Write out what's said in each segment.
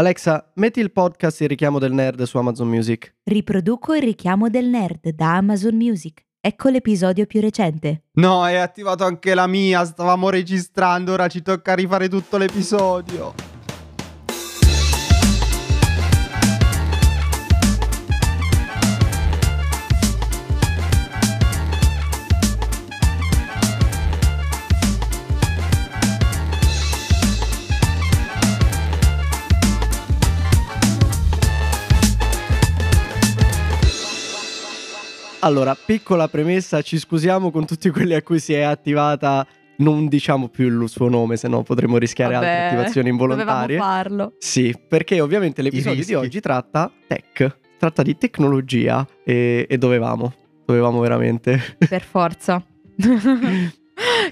Alexa, metti il podcast Il richiamo del nerd su Amazon Music. Riproduco il richiamo del nerd da Amazon Music. Ecco l'episodio più recente. No, è attivato anche la mia, stavamo registrando, ora ci tocca rifare tutto l'episodio. Allora, piccola premessa, ci scusiamo con tutti quelli a cui si è attivata. Non diciamo più il suo nome, se no potremmo rischiare Vabbè, altre attivazioni involontarie. Dovevamo farlo. Sì, perché ovviamente l'episodio di oggi tratta tech, tratta di tecnologia e, e dovevamo, dovevamo veramente. Per forza.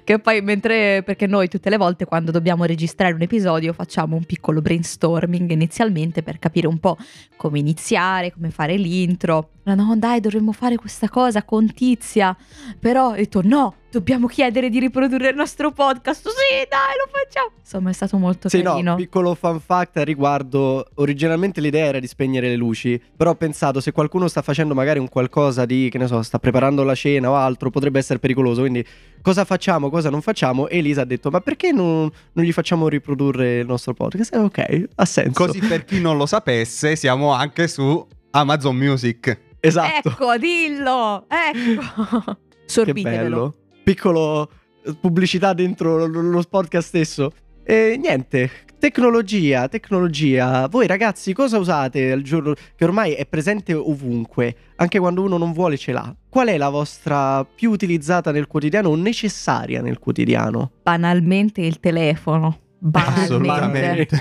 che poi mentre perché noi tutte le volte quando dobbiamo registrare un episodio facciamo un piccolo brainstorming inizialmente per capire un po' come iniziare, come fare l'intro. No, dai, dovremmo fare questa cosa con Tizia. Però ho detto no, dobbiamo chiedere di riprodurre il nostro podcast. Sì, dai, lo facciamo. Insomma, è stato molto Sì, carino. no, piccolo fun fact a riguardo. Originalmente l'idea era di spegnere le luci, però ho pensato se qualcuno sta facendo magari un qualcosa di, che ne so, sta preparando la cena o altro, potrebbe essere pericoloso. Quindi cosa facciamo, cosa non facciamo? E Elisa ha detto, ma perché non, non gli facciamo riprodurre il nostro podcast? Eh, ok, ha senso. Così per chi non lo sapesse, siamo anche su Amazon Music. Esatto. Ecco, dillo. Ecco. Che Sorbitevelo. Piccolo eh, pubblicità dentro lo podcast stesso. E niente, tecnologia, tecnologia. Voi ragazzi cosa usate al giorno che ormai è presente ovunque, anche quando uno non vuole ce l'ha? Qual è la vostra più utilizzata nel quotidiano o necessaria nel quotidiano? Banalmente il telefono. Banalmente. Assolutamente.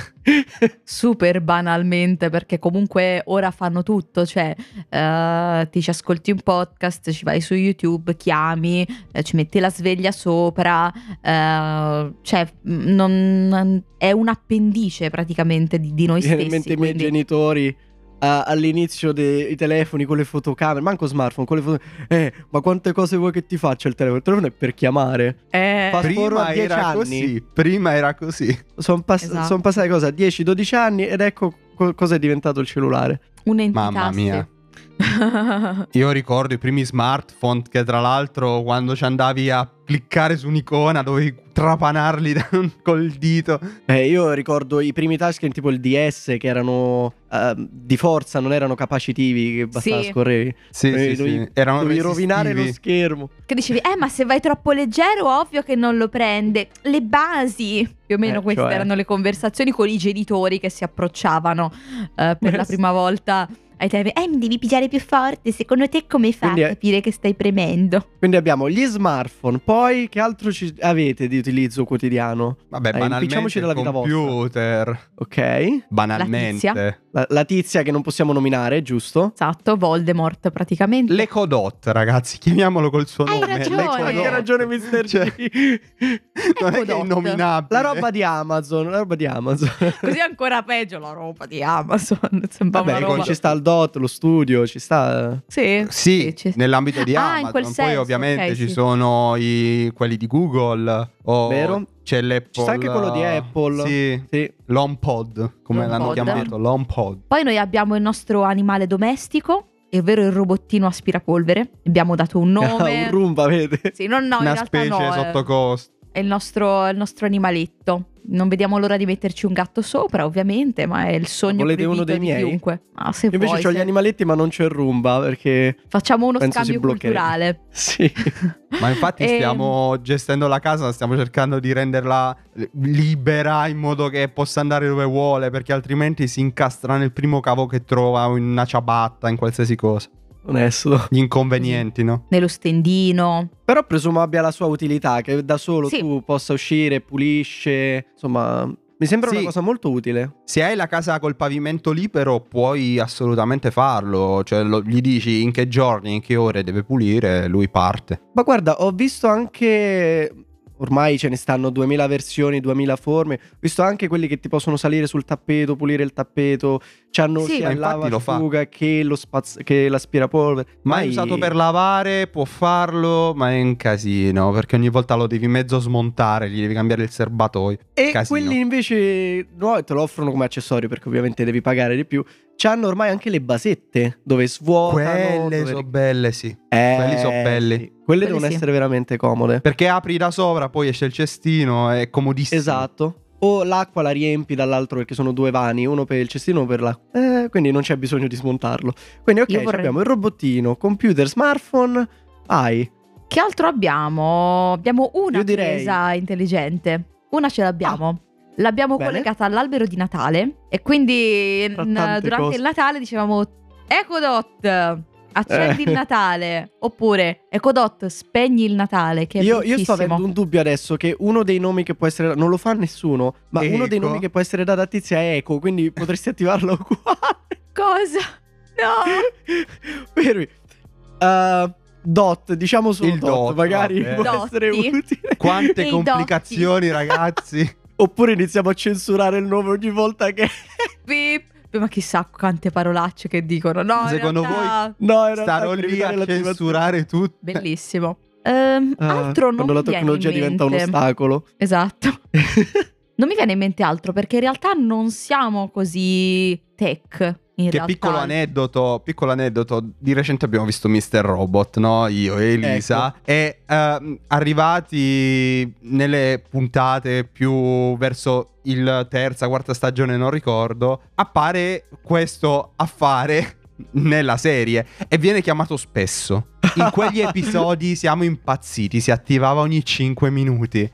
Super banalmente, perché comunque ora fanno tutto, cioè eh, ti ci ascolti un podcast, ci vai su YouTube, chiami, eh, ci metti la sveglia sopra, eh, cioè non- è un appendice praticamente di, di noi stessi. i miei quindi- genitori a- all'inizio dei telefoni con le fotocamere, manco smartphone, con le foto... Eh, ma quante cose vuoi che ti faccia il telefono? Il telefono è per chiamare. Eh, Fast Prima a 10 era anni. così. Prima era così. Sono Esatto. passate cosa? 10-12 anni ed ecco co- cosa è diventato il cellulare. un'entità. Mamma mia. Io ricordo i primi smartphone che tra l'altro quando ci andavi a cliccare su un'icona dovevi trapanarli da- col dito. Eh, io ricordo i primi touchscreen tipo il DS che erano ehm, di forza, non erano capacitivi, che bastava Sì. scorrevi. Sì, Dovevi- sì, dovevi- sì. Erano Dovevi rovinare lo schermo. Che dicevi, eh, ma se vai troppo leggero, ovvio che non lo prende. Le basi. Più o meno Eh, queste cioè. erano le conversazioni con i genitori che si approcciavano eh, per la prima volta ai telefoni. Eh, mi devi pigiare più forte. Secondo te come fa Quindi a capire che stai premendo? Quindi abbiamo gli smartphone, poi che altro ci avete di utilizzo quotidiano? Vabbè, Eh, impicciamoci banalmente della vita vostra. computer. Ok. Banalmente. La, la tizia che non possiamo nominare, giusto? Esatto, Voldemort praticamente. L'Ecodot, ragazzi, chiamiamolo col suo Hai nome. ragione. L'Ecodot. Ha anche ragione Mr. Cioè, non è che è innominabile. La roba di Amazon, la roba di Amazon. Così è ancora peggio la roba di Amazon. Sembra Vabbè, una roba. ci sta il DOT, lo studio, ci sta... Sì, Sì, ci- nell'ambito di Ah, in Amazon. quel Poi senso, ovviamente ok, ci sì. sono i- quelli di Google. O Vero. C'è l'Apple. Ci sta anche quello di Apple. Sì. Sì. L'HomePod, come l'hanno HomePod. chiamato. L'HomePod. Poi noi abbiamo il nostro animale domestico, ovvero il robottino aspirapolvere. Abbiamo dato un nome. un Roomba, vede? Sì, non, no, in Una realtà specie no, eh, sotto costo. È il nostro, il nostro animaletto. Non vediamo l'ora di metterci un gatto sopra, ovviamente, ma è il sogno Volete uno dei di miei? chiunque. Ah, se Io invece vuoi, ho gli se- animaletti ma non c'è il Roomba perché... Facciamo uno scambio culturale. Sì. Ma infatti Ehm. stiamo gestendo la casa, stiamo cercando di renderla libera in modo che possa andare dove vuole, perché altrimenti si incastra nel primo cavo che trova, o in una ciabatta, in qualsiasi cosa. Onesto. Gli inconvenienti, no? Nello stendino. Però presumo abbia la sua utilità, che da solo Sì. tu possa uscire, pulisce, insomma... Mi sembra Sì. una cosa molto utile. Se hai la casa col pavimento libero, puoi assolutamente farlo. Cioè, lo- gli dici in che giorni, in che ore deve pulire, lui parte. Ma guarda, ho visto anche. Ormai ce ne stanno 2000 versioni, 2000 forme. Ho visto anche quelli che ti possono salire sul tappeto, pulire il tappeto. C'hanno Sì. sia Ma il lavasciuga che, lo spaz- che l'aspirapolvere. Mai Mai- usato per lavare, può farlo, ma è un casino perché ogni volta lo devi mezzo smontare, gli devi cambiare il serbatoio. E Casino. quelli invece no, te lo offrono come accessorio perché ovviamente devi pagare di più. C'hanno ormai anche le basette dove svuotano. Quelle dove- sono belle, sì. Eh, quelli so belli. sì. Quelle, devono sì. essere veramente comode. Perché apri da sopra, poi esce il cestino, è comodissimo. Esatto. O l'acqua la riempi dall'altro perché sono due vani, uno per il cestino e uno per l'acqua. Eh, quindi non c'è bisogno di smontarlo. Quindi ok, vorrei- abbiamo il robottino, computer, smartphone. Vai. Che altro abbiamo? Abbiamo una direi- presa intelligente. Una ce l'abbiamo. L'abbiamo Bene. collegata all'albero di Natale e quindi n- durante cose. il Natale dicevamo Ecodot, accendi Eh. il Natale oppure Ecodot, spegni il Natale che Io, io sto avendo un dubbio adesso che uno dei nomi che può essere. Non lo fa nessuno, ma uno dei Eco? nomi che può essere dato a Tizia è Eco, quindi potresti attivarlo uguale. Cosa? No! Fermi. Uh, dot, diciamo solo Il dot, dot, magari vabbè. può Dotti. essere utile. Quante complicazioni, ragazzi. Oppure iniziamo a censurare il nome ogni volta che. Pip. Ma chissà quante parolacce che dicono. No, Secondo realtà- No, Starò lì a censurare tutto. Bellissimo. Ehm, Ah, altro non quando la tecnologia diventa un ostacolo. Esatto. Non mi viene in mente altro perché in realtà non siamo così tech. In Che piccolo aneddoto, piccolo aneddoto, di recente abbiamo visto Mr. Robot, no? Io e Elisa. Ecco. E ehm, arrivati nelle puntate più verso il terza, quarta stagione, non ricordo, appare questo affare nella serie e viene chiamato spesso. In quegli episodi siamo impazziti, si attivava ogni 5 minuti.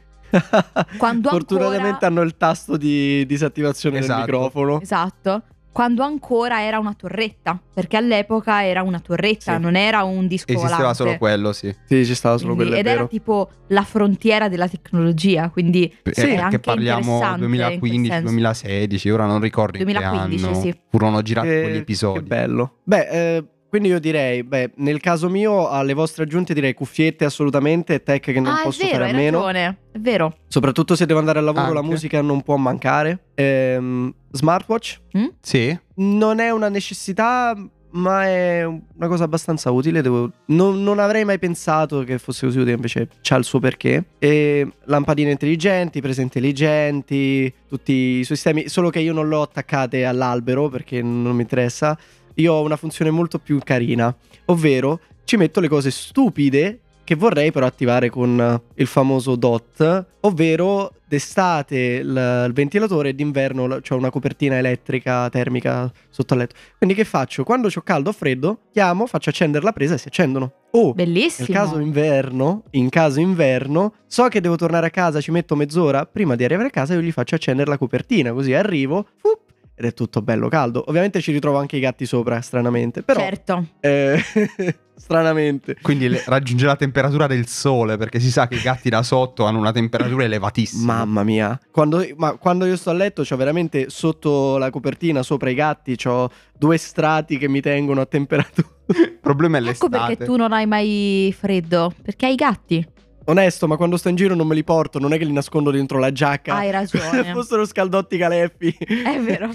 Quando Fortunatamente ancora- hanno il tasto di disattivazione Esatto. del microfono. Esatto. Quando ancora era una torretta. Perché all'epoca era una torretta, Sì. non era un disco Esisteva volante. solo quello, sì. Sì, ci stava solo Quindi- quello, è ed era tipo la frontiera della tecnologia. Quindi Eh, Sì, perché anche parliamo interessante in quel 2015-2016, ora non ricordo in 2015, che anno sì. furono girati Che- quegli episodi. Che bello. Beh, eh, quindi io direi, beh, nel caso mio, alle vostre aggiunte direi cuffiette assolutamente, tech che non ah, posso vero, fare a meno. ragione. È vero. Soprattutto se devo andare al lavoro, la Anche. musica non può mancare. Ehm, smartwatch Sì, non è una necessità, ma è una cosa abbastanza utile. devo- Non, non avrei mai pensato che fosse così utile, invece c'ha il suo perché. E lampadine intelligenti, prese intelligenti, tutti i suoi sistemi, solo che io non le ho attaccate all'albero perché non mi interessa. Io ho una funzione molto più carina, ovvero ci metto le cose stupide che vorrei però attivare con eh, il famoso DOT, ovvero d'estate il, il ventilatore e d'inverno ho una copertina elettrica termica sotto al letto. Quindi che faccio? Quando ho caldo o freddo, chiamo, faccio accendere la presa e si accendono. Oh, Bellissimo. nel caso inverno, in caso inverno, so che devo tornare a casa, ci metto mezz'ora prima di arrivare a casa io gli faccio accendere la copertina, così arrivo, fup, ed è tutto bello caldo. Ovviamente ci ritrovo anche i gatti sopra, stranamente, però Certo. eh, stranamente. quindi le- raggiunge la temperatura del sole perché si sa che i gatti da sotto hanno una temperatura elevatissima. Mamma mia, quando, ma quando io sto a letto, c'ho veramente sotto la copertina, sopra i gatti, c'ho due strati che mi tengono a temperatura. Il problema è Ecco l'estate. perché tu non hai mai freddo. Perché hai i gatti. Onesto, ma quando sto in giro non me li porto, non è che li nascondo dentro la giacca. Hai ragione. Fossero scaldotti caleffi. È vero.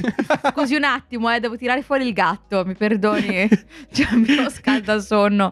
Scusi un attimo, eh, devo tirare fuori il gatto, mi perdoni. C'è il mio scaldasonno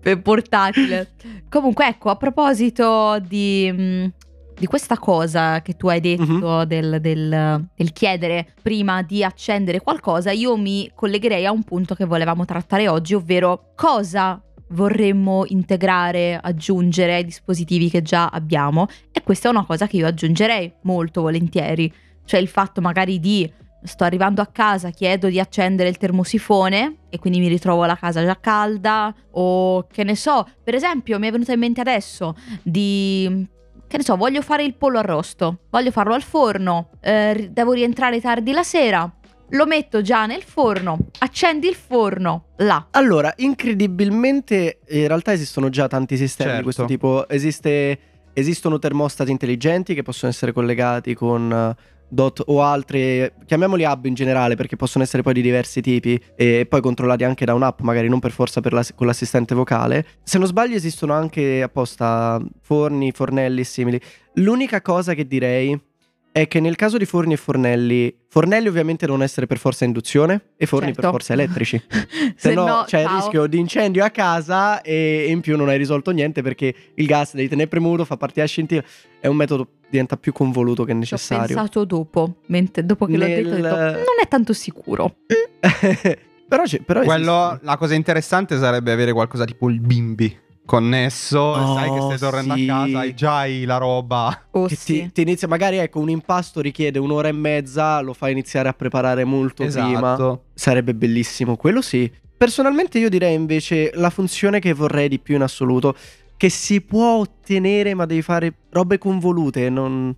per portatile. Comunque, ecco, a proposito di, mh, di questa cosa che tu hai detto Mhm. del, del- del chiedere prima di accendere qualcosa, io mi collegherei a un punto che volevamo trattare oggi, ovvero cosa vorremmo integrare, aggiungere ai dispositivi che già abbiamo e questa è una cosa che io aggiungerei molto volentieri, cioè il fatto magari di sto arrivando a casa, chiedo di accendere il termosifone e quindi mi ritrovo la casa già calda o che ne so, per esempio mi è venuta in mente adesso di che ne so, voglio fare il pollo arrosto, voglio farlo al forno, eh, devo rientrare tardi la sera, lo metto già nel forno, accendi il forno, là. Allora, incredibilmente, in realtà esistono già tanti sistemi di Certo. questo tipo. Esiste, esistono termostati intelligenti che possono essere collegati con eh, DOT o altri, chiamiamoli hub in generale, perché possono essere poi di diversi tipi e poi controllati anche da un'app, magari non per forza per la- con l'assistente vocale. Se non sbaglio, esistono anche apposta forni, fornelli simili. L'unica cosa che direi è che nel caso di forni e fornelli, fornelli ovviamente devono essere per forza induzione e forni Certo. per forza elettrici. Se Se no, no, c'è il ciao. rischio di incendio a casa e in più non hai risolto niente perché il gas devi tenere premuto, fa partire la scintilla. È un metodo diventa più convoluto che Ci ho necessario. pensato dopo, mentre- dopo che l'ho Nel- detto, ho detto, non è tanto sicuro. però, c'è- però Quello, la cosa interessante sarebbe avere qualcosa tipo il bimbi connesso. Oh, sai che stai tornando sì. a casa, hai già hai la roba. Oh, Che sì. ti, ti inizia, magari ecco, un impasto richiede un'ora e mezza, lo fai iniziare a preparare molto prima. Esatto. Sarebbe bellissimo, quello sì. Personalmente io direi invece la funzione che vorrei di più in assoluto, che si può ottenere ma devi fare robe convolute, non...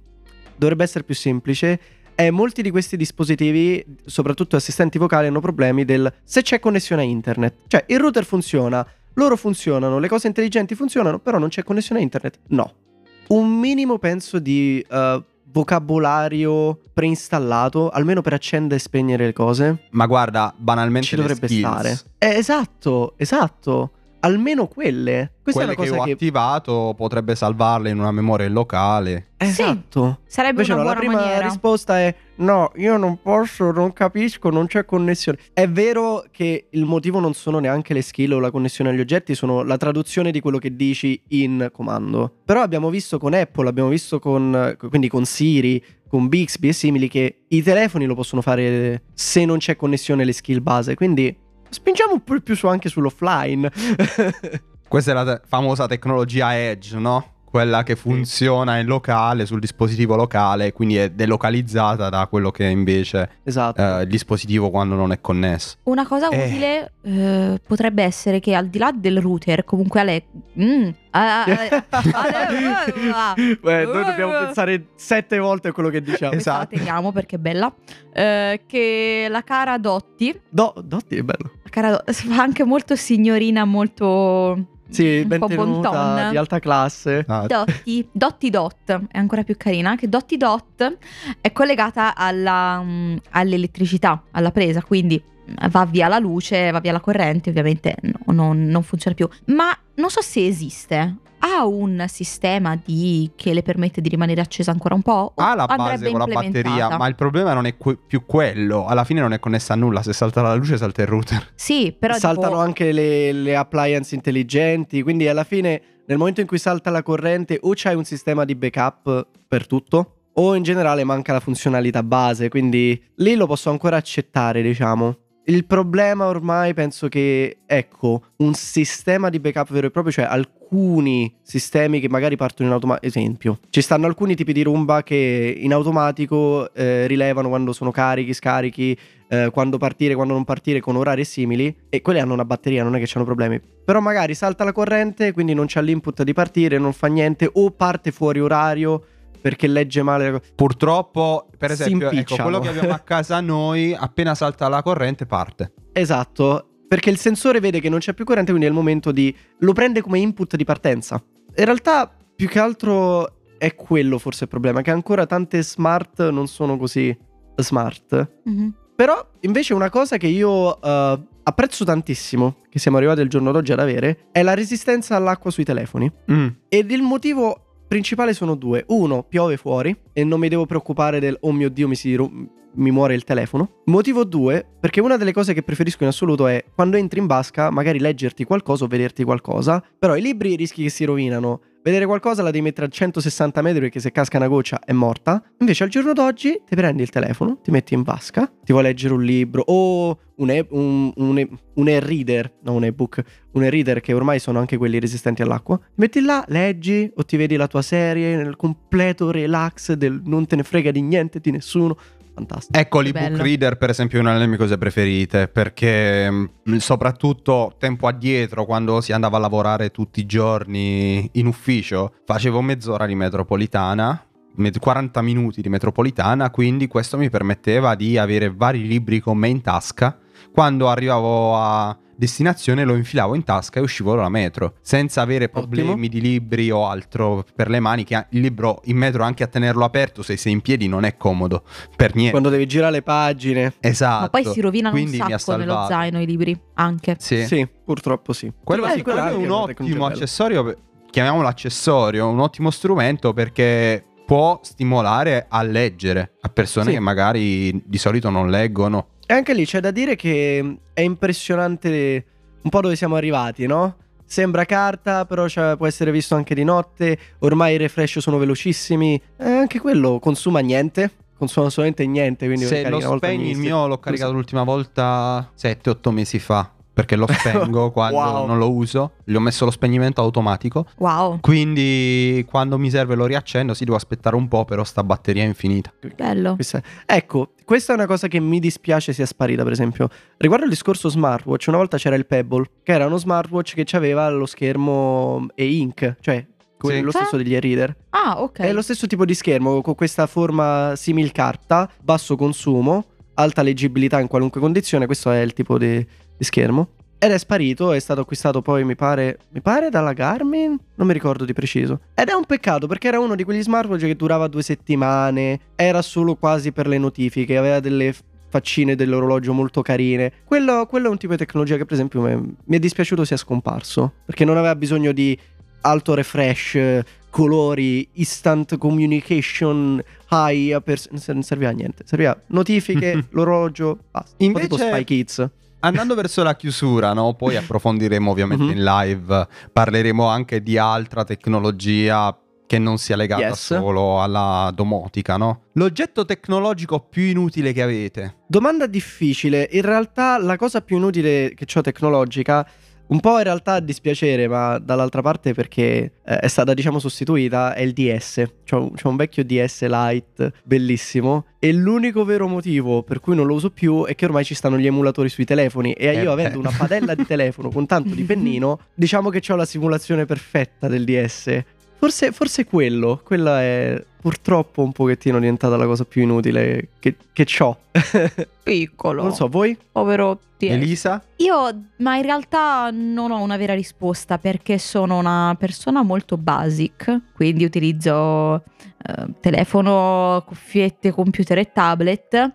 dovrebbe essere più semplice. E molti di questi dispositivi, soprattutto assistenti vocali, hanno problemi del se c'è connessione a internet. Cioè il router funziona, loro funzionano, le cose intelligenti funzionano, però non c'è connessione a internet. No. Un minimo penso di eh, vocabolario preinstallato, almeno per accendere e spegnere le cose. Ma guarda, banalmente Ci dovrebbe skills, stare. Eh, esatto, esatto. Almeno quelle. Questa Quelle è una che cosa ho che. attivato potrebbe salvarle in una memoria locale. Esatto. Sarebbe Invece una no, la buona prima maniera. risposta è no, io non posso, non capisco, non c'è connessione. È vero che il motivo non sono neanche le skill o la connessione agli oggetti, sono la traduzione di quello che dici in comando. Però abbiamo visto con Apple, abbiamo visto con quindi con Siri, con Bixby e simili che i telefoni lo possono fare se non c'è connessione alle skill base, quindi spingiamo un po' più su anche sull'offline. Questa è la te- famosa tecnologia Edge, no? Quella che funziona in locale, sul dispositivo locale, quindi è delocalizzata da quello che è invece esatto. eh, il dispositivo quando non è connesso. Una cosa Eh. utile eh, potrebbe essere che al di là del router, comunque Ale... Mm, Beh, noi dobbiamo pensare sette volte a quello che diciamo. questa la Esatto. teniamo perché è bella. Eh, che la cara Dotti, Do- Dotti è bello. Cara fa anche molto signorina, molto... Sì, un ben po' tenuta, bon di alta classe. Ah, Dotti, Dotti Dot è ancora più carina. Che Dotti Dot è collegata alla, mm, all'elettricità, alla presa, quindi va via la luce, va via la corrente, ovviamente no- non, non funziona più. Ma non so se esiste. Ha un sistema di- che le permette di rimanere accesa ancora un po'? O ha la base andrebbe con la batteria, implementata? ma il problema non è que- più quello. Alla fine non è connessa a nulla. Se salta la luce, salta il router. Sì, però Saltano tipo, anche le, le appliance intelligenti, quindi alla fine nel momento in cui salta la corrente o c'hai un sistema di backup per tutto o in generale manca la funzionalità base, quindi lì lo posso ancora accettare, diciamo. Il problema ormai penso che, ecco, un sistema di backup vero e proprio, cioè alcuni sistemi che magari partono in automatico, esempio, ci stanno alcuni tipi di rumba che in automatico eh, rilevano quando sono carichi, scarichi, eh, quando partire, quando non partire con orari simili e quelli hanno una batteria, non è che hanno problemi. Però magari salta la corrente, quindi non c'ha l'input di partire, non fa niente o parte fuori orario perché legge male Purtroppo, per esempio, ecco, quello che abbiamo a casa noi, appena salta la corrente, parte. Esatto, perché il sensore vede che non c'è più corrente, quindi è il momento di lo prende come input di partenza. In realtà più che altro è quello forse il problema, che ancora tante smart non sono così smart. Mhm. Però invece una cosa che io eh, apprezzo tantissimo, che siamo arrivati al giorno d'oggi ad avere, è la resistenza all'acqua sui telefoni. Mm. Ed il motivo principale sono due. Uno, piove fuori e non mi devo preoccupare del oh mio dio mi, si mi muore il telefono. Motivo due, perché una delle cose che preferisco in assoluto è quando entri in basca magari leggerti qualcosa o vederti qualcosa, però i libri rischi che si rovinano. Vedere qualcosa la devi mettere a 160 metri perché se casca una goccia è morta. Invece al giorno d'oggi ti prendi il telefono, ti metti in vasca, ti vuoi leggere un libro o un, e- un, un, e- un e-reader, no un e-book, un e-reader che ormai sono anche quelli resistenti all'acqua. Ti metti là, leggi o ti vedi la tua serie nel completo relax del non te ne frega di niente, di nessuno. Fantastico. Ecco l'ebook reader per esempio è una delle mie cose preferite perché mh, soprattutto tempo addietro quando si andava a lavorare tutti i giorni in ufficio facevo mezz'ora di metropolitana med- 40 minuti di metropolitana quindi questo mi permetteva di avere vari libri con me in tasca quando arrivavo a destinazione lo infilavo in tasca e uscivo dalla metro senza avere problemi Ottimo. di libri o altro per le mani che il libro in metro anche a tenerlo aperto se sei in piedi non è comodo per niente Quando devi girare le pagine. Esatto. Ma poi si rovinano un Quindi ha sacco nello zaino i libri, anche. Sì. Sì, purtroppo sì. Quello, Eh, quello quella è un ottimo accessorio, chiamiamolo accessorio, un ottimo strumento perché può stimolare a leggere a persone Sì. che magari di solito non leggono. E anche lì c'è da dire che è impressionante un po' dove siamo arrivati, no? Sembra carta, però può essere visto anche di notte. Ormai i refresh sono velocissimi. E anche quello consuma niente. Consuma assolutamente niente. Quindi Se lo spegni, il mio l'ho caricato l'ultima volta 7-8 mesi fa. Perché lo spengo quando Wow. non lo uso. Gli ho messo lo spegnimento automatico. Wow, Quindi quando mi serve lo riaccendo. Si devo aspettare un po', però sta batteria è infinita. bello. Questa- Ecco, questa è una cosa che mi dispiace sia sparita, per esempio. Riguardo il discorso smartwatch, una volta c'era il Pebble, che era uno smartwatch che aveva lo schermo e-ink, cioè Sì. lo stesso degli e-reader. Ah, ok. È lo stesso tipo di schermo, con questa forma simil carta, basso consumo, alta leggibilità in qualunque condizione, questo è il tipo di, di schermo. Ed è sparito, è stato acquistato poi, mi pare, mi pare dalla Garmin, non mi ricordo di preciso. Ed è un peccato perché era uno di quegli smartwatch che durava due settimane, era solo quasi per le notifiche, aveva delle faccine dell'orologio molto carine. Quello, quello è un tipo di tecnologia che per esempio mi, è dispiaciuto sia scomparso, perché non aveva bisogno di alto refresh, colori, instant communication, high, pers- non serviva a niente, serviva notifiche, l'orologio, basta. Po' tipo Invece- Spy Kids. Andando verso la chiusura, no? poi approfondiremo ovviamente Mhm. in live, parleremo anche di altra tecnologia che non sia legata Yes. solo alla domotica, no? L'oggetto tecnologico più inutile che avete. Domanda difficile, in realtà la cosa più inutile che ho tecnologica, un po' in realtà a dispiacere, ma dall'altra parte perché eh, è stata diciamo sostituita, è il DS. C'ho, un- c'ho un vecchio DS Lite bellissimo e l'unico vero motivo per cui non lo uso più è che ormai ci stanno gli emulatori sui telefoni e Eh io beh. avendo una padella di telefono con tanto di pennino, diciamo che ho la simulazione perfetta del DS. Forse, forse quello, quella è purtroppo un pochettino diventata la cosa più inutile che, che ho. Piccolo. Non so, voi? Povero DS. Elisa? Io, ma in realtà non ho una vera risposta perché sono una persona molto basic, quindi utilizzo eh, telefono, cuffiette, computer e tablet.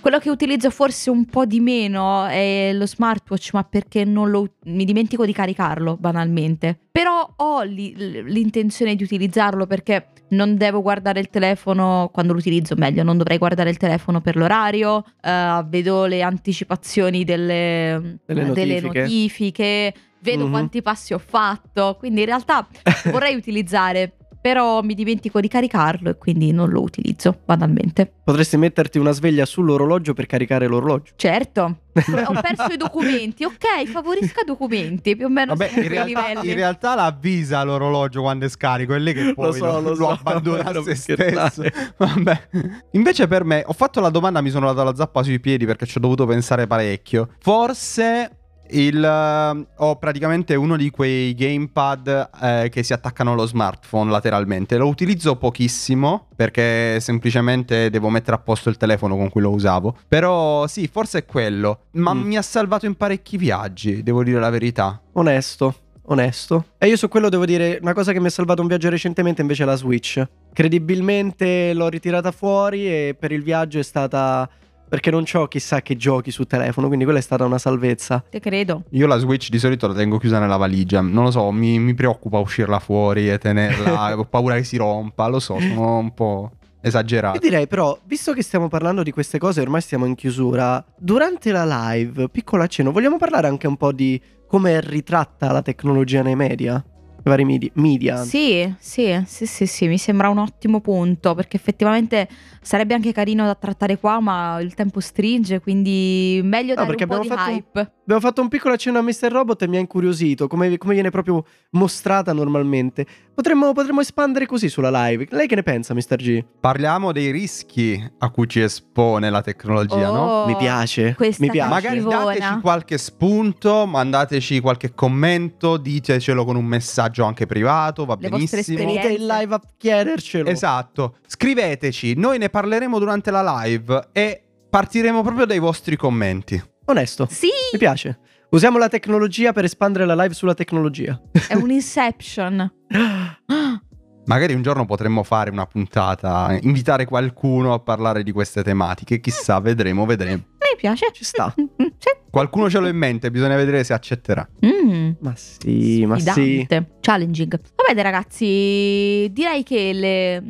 Quello che utilizzo forse un po' di meno è lo smartwatch, ma perché non lo, mi dimentico di caricarlo banalmente. Però ho li- l'intenzione di utilizzarlo perché non devo guardare il telefono quando lo utilizzo, meglio, non dovrei guardare il telefono per l'orario, eh, vedo le anticipazioni delle, Delle delle notifiche. notifiche, vedo Mhm. quanti passi ho fatto, quindi in realtà vorrei utilizzare, però mi dimentico di caricarlo e quindi non lo utilizzo banalmente. Potresti metterti una sveglia sull'orologio per caricare l'orologio. Certo, ho perso i documenti, ok, favorisca documenti, più o meno Vabbè, in realtà, in realtà l'avvisa l'orologio quando è scarico, è lì che poi Lo so, lo so, abbandona a se stesso. Vabbè. Invece per me, ho fatto la domanda, mi sono dato la zappa sui piedi perché ci ho dovuto pensare parecchio. Forse il, eh, ho praticamente uno di quei gamepad eh, che si attaccano allo smartphone lateralmente. Lo utilizzo pochissimo perché semplicemente devo mettere a posto il telefono con cui lo usavo. Però sì, forse è quello. Ma Mm. mi ha salvato in parecchi viaggi, devo dire la verità. Onesto, onesto. E io su quello devo dire una cosa che mi ha salvato un viaggio recentemente invece è la Switch. Credibilmente l'ho ritirata fuori e per il viaggio è stata... Perché non ho chissà che giochi su telefono, quindi quella è stata una salvezza. Te credo. Io la Switch di solito la tengo chiusa nella valigia. Non lo so, mi, mi preoccupa uscirla fuori e tenerla. ho paura che si rompa. Lo so, sono un po' esagerato. direi però, visto che stiamo parlando di queste cose, ormai stiamo in chiusura, durante la live, piccolo accenno, vogliamo parlare anche un po' di come è ritratta la tecnologia nei media? Vari medi- media. Sì, sì, sì, sì, sì, mi sembra un ottimo punto perché effettivamente sarebbe anche carino da trattare qua, ma il tempo stringe, quindi meglio No, dare perché un po' di abbiamo fatto un- hype. Abbiamo fatto un piccolo accenno a Mr. Robot e mi ha incuriosito, come, come viene proprio mostrata normalmente. Potremmo, potremmo espandere così sulla live. Lei che ne pensa, Mr. G? Parliamo dei rischi a cui ci espone la tecnologia, no? Oh, Mi piace. questa Mi piace. Magari dateci qualche spunto, mandateci qualche commento, ditecelo con un messaggio anche privato, va Le benissimo. esperienze. Venite in live a chiedercelo. Esatto, scriveteci, noi ne parleremo durante la live e partiremo proprio dai vostri commenti. Onesto. Sì, Mi piace. Usiamo la tecnologia per espandere la live sulla tecnologia. è un Inception. Magari un giorno potremmo fare una puntata, invitare qualcuno a parlare di queste tematiche, chissà, vedremo, vedremo. Piace. Ci sta. Mm, sì. Qualcuno ce l'ha in mente, bisogna vedere se accetterà. Mm. Ma sì, ma sì. Sfidante. Challenging. Va bene ragazzi, direi che le,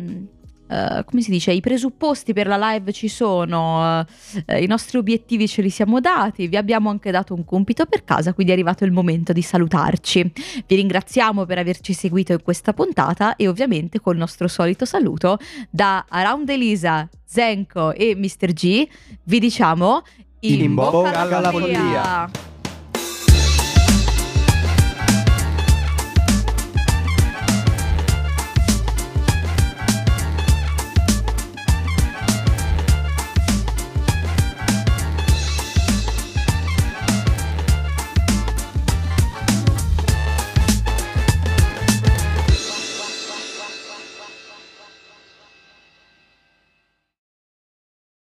eh, come si dice, i presupposti per la live ci sono, eh, i nostri obiettivi ce li siamo dati, vi abbiamo anche dato un compito per casa, quindi è arrivato il momento di salutarci. Vi ringraziamo per averci seguito in questa puntata e ovviamente col nostro solito saluto da Around Elisa, Zenko e Mr. G vi diciamo In bocca alla follia.